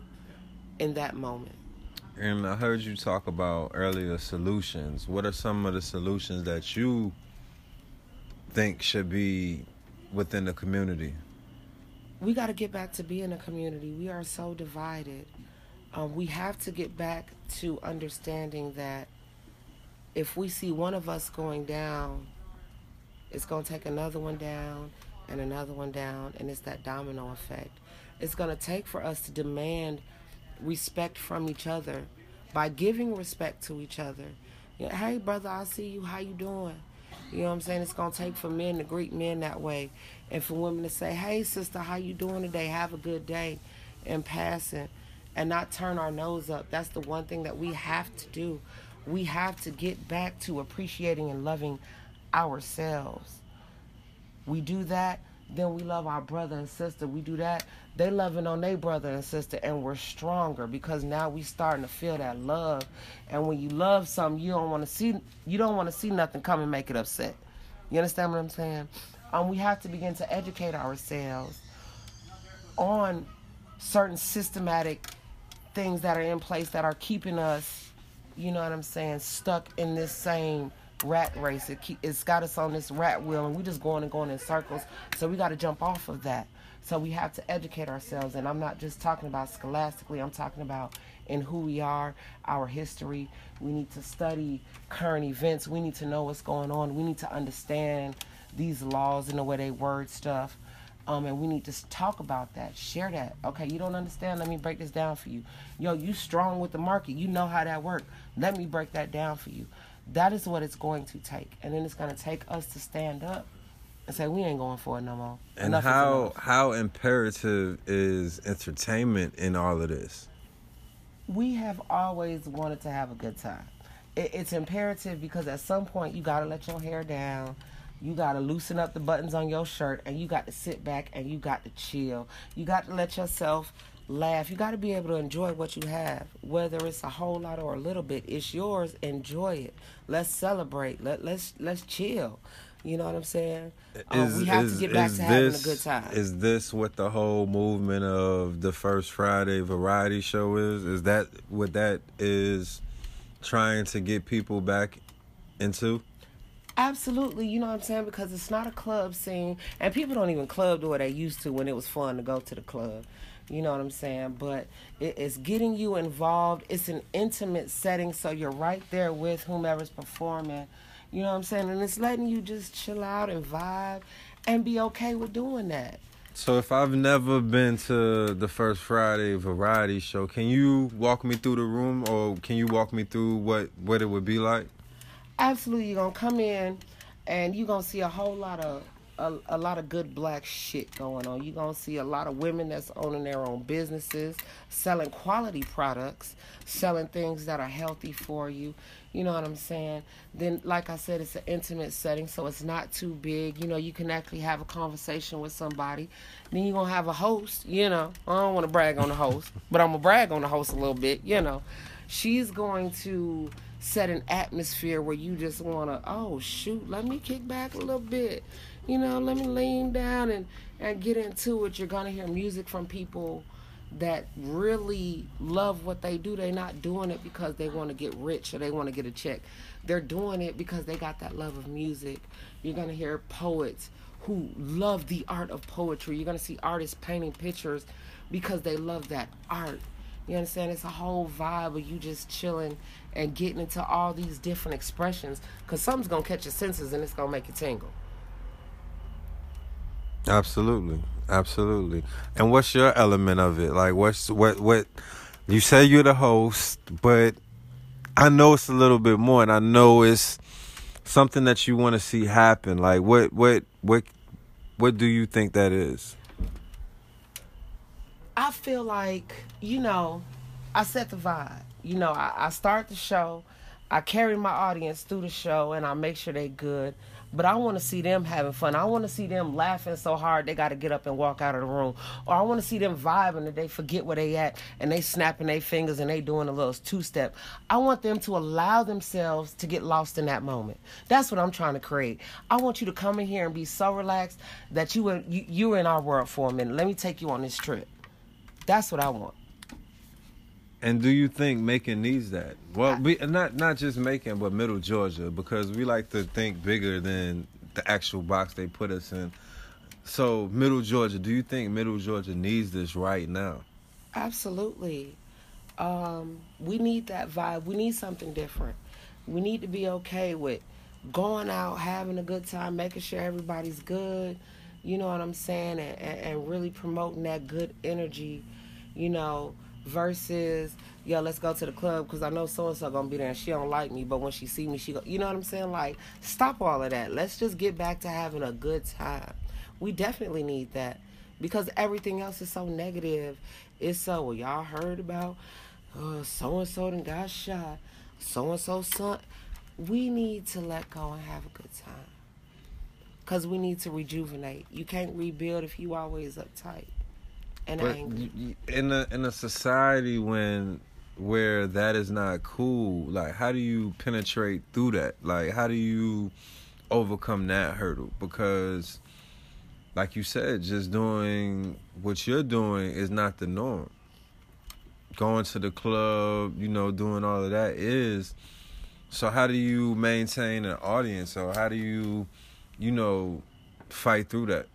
in that moment. and I heard you talk about earlier solutions. What are some of the solutions that you think should be within the community? we got to get back to being a community. We are so divided. Um, we have to get back to understanding that if we see one of us going down, it's going to take another one down and another one down, and it's that domino effect. It's going to take for us to demand respect from each other by giving respect to each other. You know, hey, brother, I see you. How you doing? You know what I'm saying? It's gonna take for men to greet men that way, and for women to say, "Hey, sister, how you doing today? Have a good day," in passing, and not turn our nose up. That's the one thing that we have to do. We have to get back to appreciating and loving ourselves. We do that, then we love our brother and sister. We do that, they loving on their brother and sister, and we're stronger because now we starting to feel that love. And when you love something, you don't want to see you don't want to see nothing come and make it upset. You understand what I'm saying? Um, we have to begin to educate ourselves on certain systematic things that are in place that are keeping us, you know what I'm saying, stuck in this same rat race. It keep, it's got us on this rat wheel, and we're just going and going in circles. So we got to jump off of that. So we have to educate ourselves, and I'm not just talking about scholastically. I'm talking about in who we are, our history. We need to study current events. We need to know what's going on. We need to understand these laws and the way they word stuff. Um, and we need to talk about that, share that. Okay, you don't understand? Let me break this down for you. Yo, you strong with the market. You know how that works. Let me break that down for you. That is what it's going to take, and then it's going to take us to stand up and say we ain't going for it no more. And Enough how how imperative is entertainment in all of this? we have always wanted to have a good time. It, it's imperative because at some point you got to let your hair down. You got to loosen up the buttons on your shirt and you got to sit back and you got to chill. You got to let yourself laugh. You got to be able to enjoy what you have, whether it's a whole lot or a little bit. It's yours. Enjoy it. Let's celebrate. Let let's let's chill. You know what I'm saying? Um, we have to get back to having a good time. Is this what the whole movement of the First Friday variety show is? Is that what that is trying to get people back into? Absolutely, you know what I'm saying? Because it's not a club scene, and people don't even club the way they used to when it was fun to go to the club. You know what I'm saying? But it's getting you involved. It's an intimate setting, so you're right there with whomever's performing. You know what I'm saying? And it's letting you just chill out and vibe and be okay with doing that. So if I've never been to the First Friday variety show, can you walk me through the room, or can you walk me through what what it would be like? Absolutely you're gonna come in and you're gonna see a whole lot of a, a lot of good black shit going on. You're gonna see a lot of women that's owning their own businesses, selling quality products, selling things that are healthy for you. You know what I'm saying? Then, like I said, it's an intimate setting, so it's not too big. You know, you can actually have a conversation with somebody. Then you're gonna have a host. You know, I don't want to brag on the host, but I'm gonna brag on the host a little bit. You know, she's going to set an atmosphere where you just want to, oh shoot, let me kick back a little bit you know, let me lean down and, and get into it. You're going to hear music from people that really love what they do. They're not doing it because they want to get rich or they want to get a check. They're doing it because they got that love of music. You're going to hear poets who love the art of poetry. You're going to see artists painting pictures because they love that art. You understand? It's a whole vibe of you just chilling and getting into all these different expressions because something's going to catch your senses and it's going to make you tingle. Absolutely, absolutely. And what's your element of it? Like, what's what what? You say you're the host, but I know it's a little bit more, and I know it's something that you want to see happen. Like, what what what what do you think that is? I feel like you know, I set the vibe. You know, I, I start the show, I carry my audience through the show, and I make sure they good but I want to see them having fun. I want to see them laughing so hard they got to get up and walk out of the room. Or I want to see them vibing and they forget where they at and they snapping their fingers and they doing a little two step. I want them to allow themselves to get lost in that moment. That's what I'm trying to create. I want you to come in here and be so relaxed that you were you, you were in our world for a minute. Let me take you on this trip. That's what I want. And do you think Macon needs that? Well, we, not not just Macon, but Middle Georgia, because we like to think bigger than the actual box they put us in. So, Middle Georgia, do you think Middle Georgia needs this right now? Absolutely. Um, we need that vibe. We need something different. We need to be okay with going out, having a good time, making sure everybody's good. You know what I'm saying? And, and, and really promoting that good energy. You know, versus yo let's go to the club because i know so and so gonna be there and she don't like me but when she see me she go you know what i'm saying? Like stop all of that. Let's just get back to having a good time. We definitely need that because everything else is so negative. It's so well y'all heard about so and so then got shot. So and so son we need to let go and have a good time because we need to rejuvenate. You can't rebuild if you always uptight and but in a in a society when where that is not cool, like how do you penetrate through that? Like how do you overcome that hurdle? Because like you said, just doing what you're doing is not the norm. Going to the club, you know, doing all of that is. So how do you maintain an audience or how do you, you know, fight through that?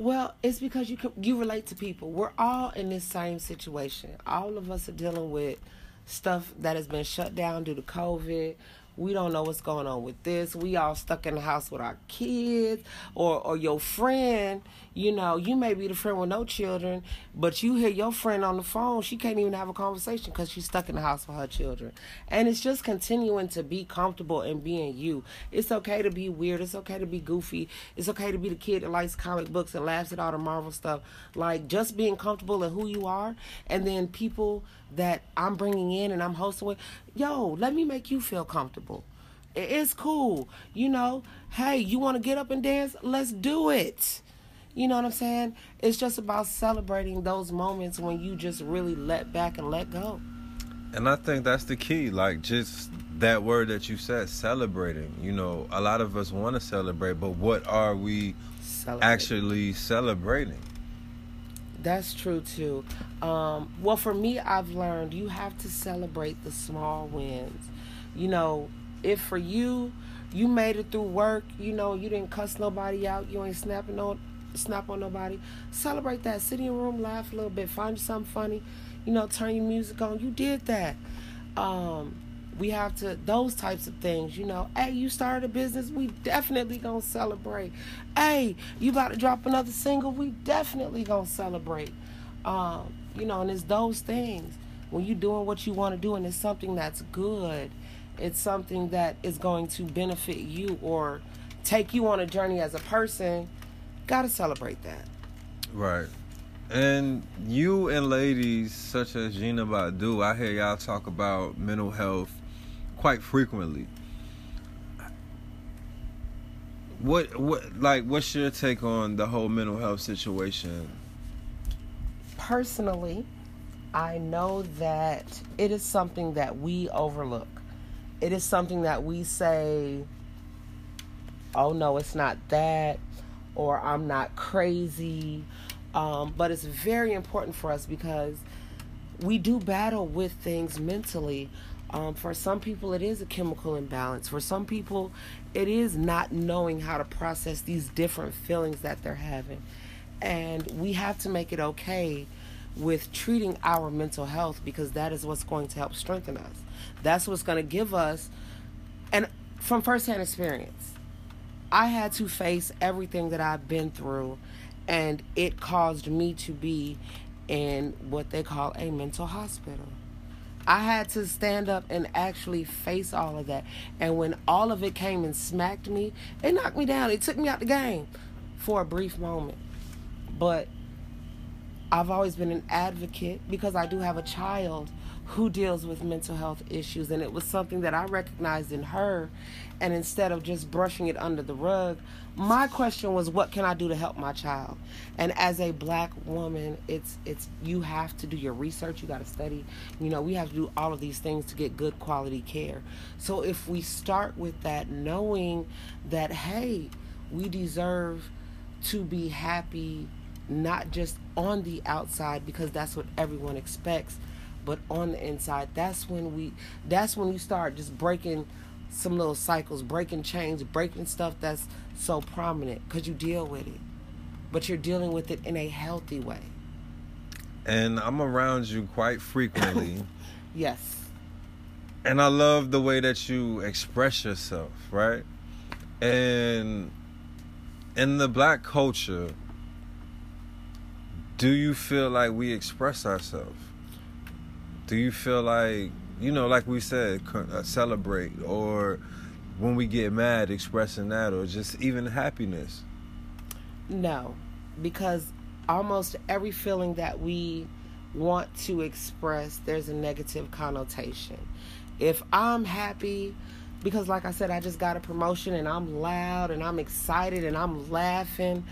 Well, it's because you you relate to people. We're all in this same situation. All of us are dealing with stuff that has been shut down due to COVID. We don't know what's going on with this. We all stuck in the house with our kids or or your friend, you know, you may be the friend with no children, but you hear your friend on the phone, she can't even have a conversation cuz she's stuck in the house with her children. And it's just continuing to be comfortable and being you. It's okay to be weird, it's okay to be goofy. It's okay to be the kid that likes comic books and laughs at all the Marvel stuff. Like just being comfortable in who you are and then people that I'm bringing in and I'm hosting with, yo, let me make you feel comfortable. It's cool. You know, hey, you want to get up and dance? Let's do it. You know what I'm saying? It's just about celebrating those moments when you just really let back and let go. And I think that's the key. Like, just that word that you said, celebrating. You know, a lot of us want to celebrate, but what are we actually celebrating? That's true too. Um, well, for me, I've learned you have to celebrate the small wins. You know, if for you, you made it through work, you know, you didn't cuss nobody out, you ain't snapping on snap on nobody. Celebrate that. Sit in your room, laugh a little bit, find something funny, you know, turn your music on. You did that. Um, we have to those types of things you know hey you started a business we definitely gonna celebrate hey you about to drop another single we definitely gonna celebrate um, you know and it's those things when you're doing what you want to do and it's something that's good it's something that is going to benefit you or take you on a journey as a person, gotta celebrate that. Right. And you and ladies such as Gina Badu, I hear y'all talk about mental health quite frequently. What what like what's your take on the whole mental health situation? Personally, I know that it is something that we overlook. It is something that we say, oh no, it's not that, or I'm not crazy. Um, but it's very important for us because we do battle with things mentally. Um, for some people, it is a chemical imbalance. For some people, it is not knowing how to process these different feelings that they're having. And we have to make it okay with treating our mental health because that is what's going to help strengthen us. That's what's going to give us, and from firsthand experience, I had to face everything that I've been through, and it caused me to be in what they call a mental hospital. I had to stand up and actually face all of that. And when all of it came and smacked me, it knocked me down. It took me out the game for a brief moment. But I've always been an advocate because I do have a child who deals with mental health issues. And it was something that I recognized in her. And instead of just brushing it under the rug, my question was, what can I do to help my child? And as a black woman, it's it's you have to do your research, you got to study. You know, we have to do all of these things to get good quality care. So if we start with that knowing that hey, we deserve to be happy not just on the outside because that's what everyone expects but on the inside that's when we that's when you start just breaking some little cycles breaking chains breaking stuff that's so prominent because you deal with it but you're dealing with it in a healthy way And I'm around you quite frequently. yes and I love the way that you express yourself, right? And in the black culture, do you feel like we express ourselves? Do you feel like, you know, like we said, uh, celebrate or when we get mad, expressing that, or just even happiness? No, because almost every feeling that we want to express, there's a negative connotation. If I'm happy, because like I said, I just got a promotion and I'm loud and I'm excited and I'm laughing,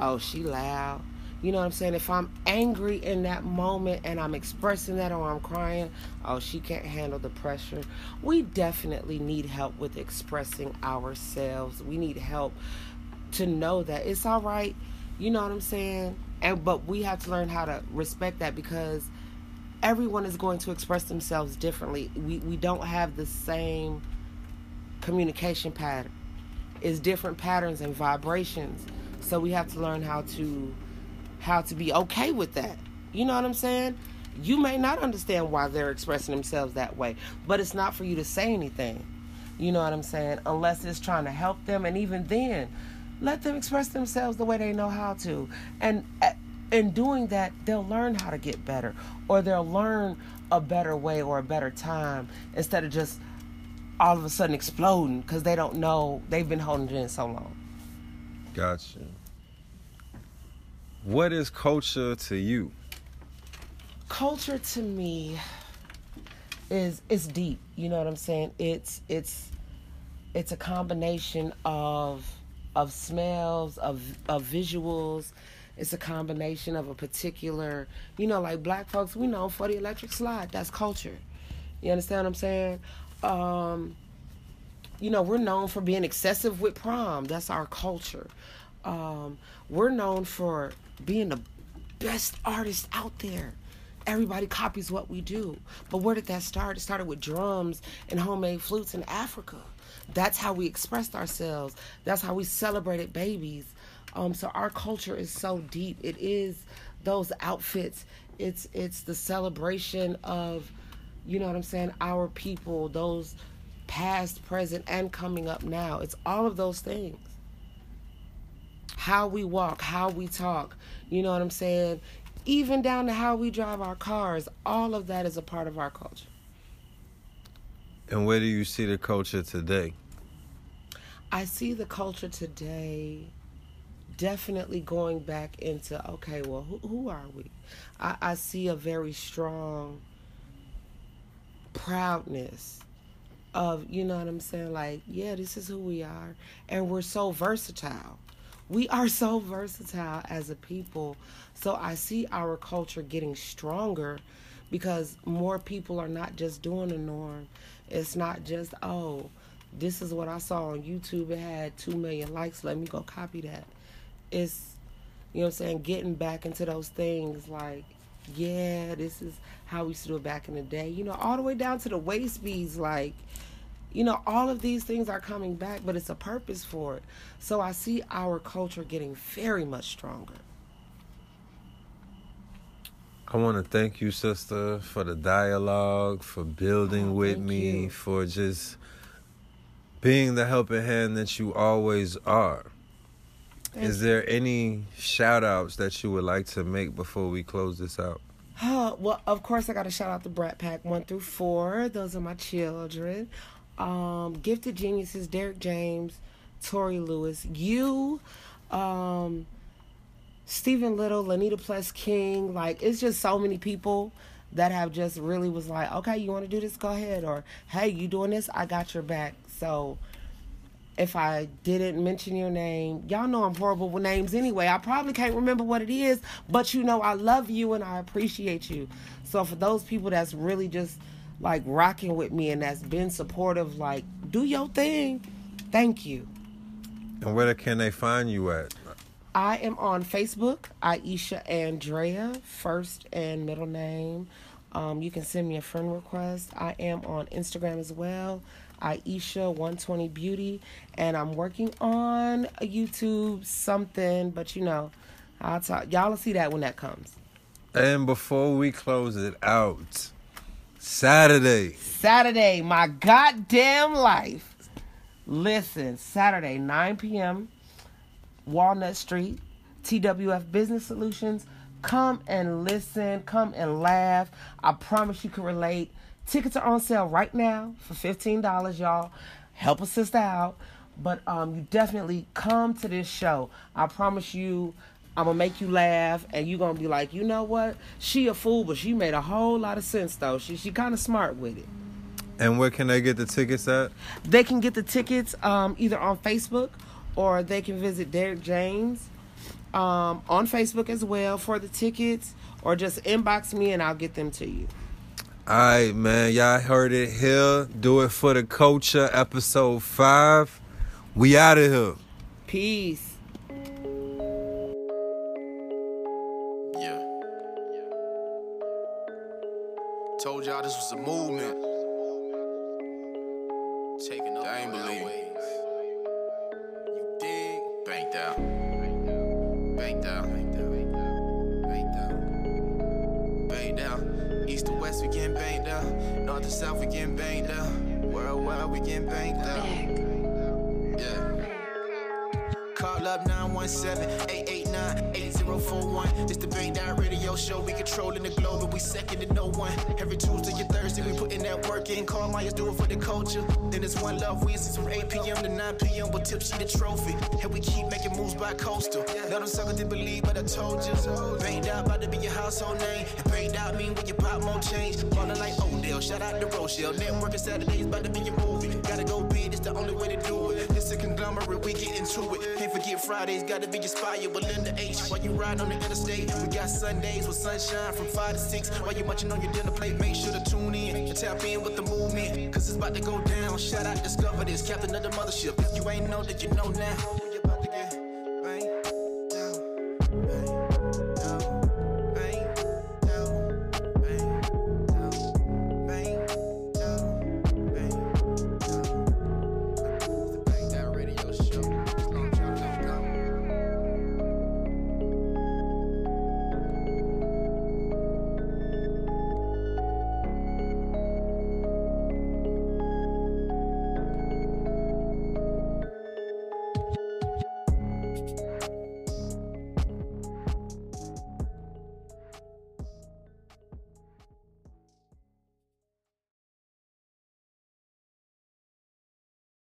oh, she loud. You know what I'm saying? If I'm angry in that moment and I'm expressing that or I'm crying, oh, she can't handle the pressure. We definitely need help with expressing ourselves. We need help to know that it's all right. You know what I'm saying? And but we have to learn how to respect that because everyone is going to express themselves differently. We we don't have the same communication pattern. It's different patterns and vibrations. So we have to learn how to how to be okay with that. You know what I'm saying? You may not understand why they're expressing themselves that way, but it's not for you to say anything. You know what I'm saying? Unless it's trying to help them and even then, let them express themselves the way they know how to. And uh, in doing that, they'll learn how to get better or they'll learn a better way or a better time instead of just all of a sudden exploding because they don't know they've been holding it in so long. Gotcha. What is culture to you? culture to me is is deep you know what i'm saying? It's it's it's a combination of of smells of of visuals. It's a combination of a particular you know like black folks we know for the electric slide that's culture. You understand what i'm saying? Um you know we're known for being excessive with prom. That's our culture. Um we're known for being the best artist out there everybody copies what we do. But where did that start? It started with drums and homemade flutes in Africa. That's how we expressed ourselves. That's how we celebrated babies. Um, so our culture is so deep. It is those outfits. It's it's the celebration of, you know what I'm saying, our people, those past, present, and coming up now. It's all of those things. How we walk, how we talk, you know what I'm saying? even down to how we drive our cars, all of that is a part of our culture. And where do you see the culture today? I see the culture today definitely going back into okay, well, who, who are we? I, I see a very strong proudness of, you know what I'm saying? Like, yeah, this is who we are. And we're so versatile. We are so versatile as a people. So I see our culture getting stronger because more people are not just doing the norm. It's not just, oh, this is what I saw on YouTube. It had 2 million likes. Let me go copy that. It's, you know what I'm saying, getting back into those things like, yeah, this is how we used to do it back in the day. You know, all the way down to the waist beads. Like, you know, all of these things are coming back, but it's a purpose for it. So I see our culture getting very much stronger. I want to thank you, sister, for the dialogue, for building Oh, with me, you. for just being the helping hand that you always are. Is there any shout outs that you would like to make before we close this out? Oh, well, of course, I got to shout out the Brat Pack 1 through 4. Those are my children. Um, Gifted Geniuses, Derek James, Tori Lewis, you, um, Stephen Little, Lanita Plus King. Like, it's just so many people that have just really was like, okay, you want to do this? Go ahead. Or, hey, you doing this? I got your back. So, if I didn't mention your name, y'all know I'm horrible with names anyway. I probably can't remember what it is, but you know I love you and I appreciate you. So for those people that's really just like rocking with me and that's been supportive, like do your thing, thank you. And where can they find you at? I am on Facebook, Aisha Andrea, first and middle name. Um, you can send me a friend request. I am on Instagram as well, Aisha120 Beauty, and I'm working on a YouTube something, but you know, I'll talk. Y'all will see that when that comes. And before we close it out, Saturday, Saturday, my goddamn life. Listen, Saturday, 9 p.m., Walnut Street, TWF Business Solutions. Come and listen, come and laugh. I promise you can relate. Tickets are on sale right now for $15, y'all. Help a sister out. But um, you definitely come to this show. I promise you, I'm gonna make you laugh, and you're gonna be like, you know what? She a fool, but she made a whole lot of sense though. She she kind of smart with it. and where can they get the tickets at? They can get the tickets um, either on Facebook or they can visit Derek James um, on Facebook as well for the tickets, or just inbox me and I'll get them to you. All right, man. Y'all heard it here. Do it for the culture, episode five. We out of here. Peace. Told y'all this was a movement. Taking over. I ain't believe. You dig? Banked out. Banked out. Banked out. Banked out. East to west, we getting banked out. North to south, we getting banked out. Worldwide, we getting banked out. Yeah. Call up 917-889-8041. This the Bang Down Radio Show. We controlling the globe and we second to no one. Every Tuesday and Thursday we put in that work in. Call Myers do it for the culture. Then it's One Love Wednesdays from 8 p.m. to 9 p.m. with Tipsy the trophy. And we keep making moves by coastal. Let them suckers didn't believe, but I told you. Banged out about to be your household name. And banged out mean when you pop more change. Ballin' like Odell. Shout out to Rochelle. Networking Saturdays about to be your movie. Gotta go big, it's the only way to do it. A conglomerate, we get into it. Can't forget Fridays, gotta be inspired with Linda H. While you ride on the interstate, we got Sundays with sunshine from 5 to 6. While you munching on your dinner plate, make sure to tune in and tap in with the movement. Cause it's about to go down. Shout out, discover this, captain of the mothership. If you ain't know that you know now.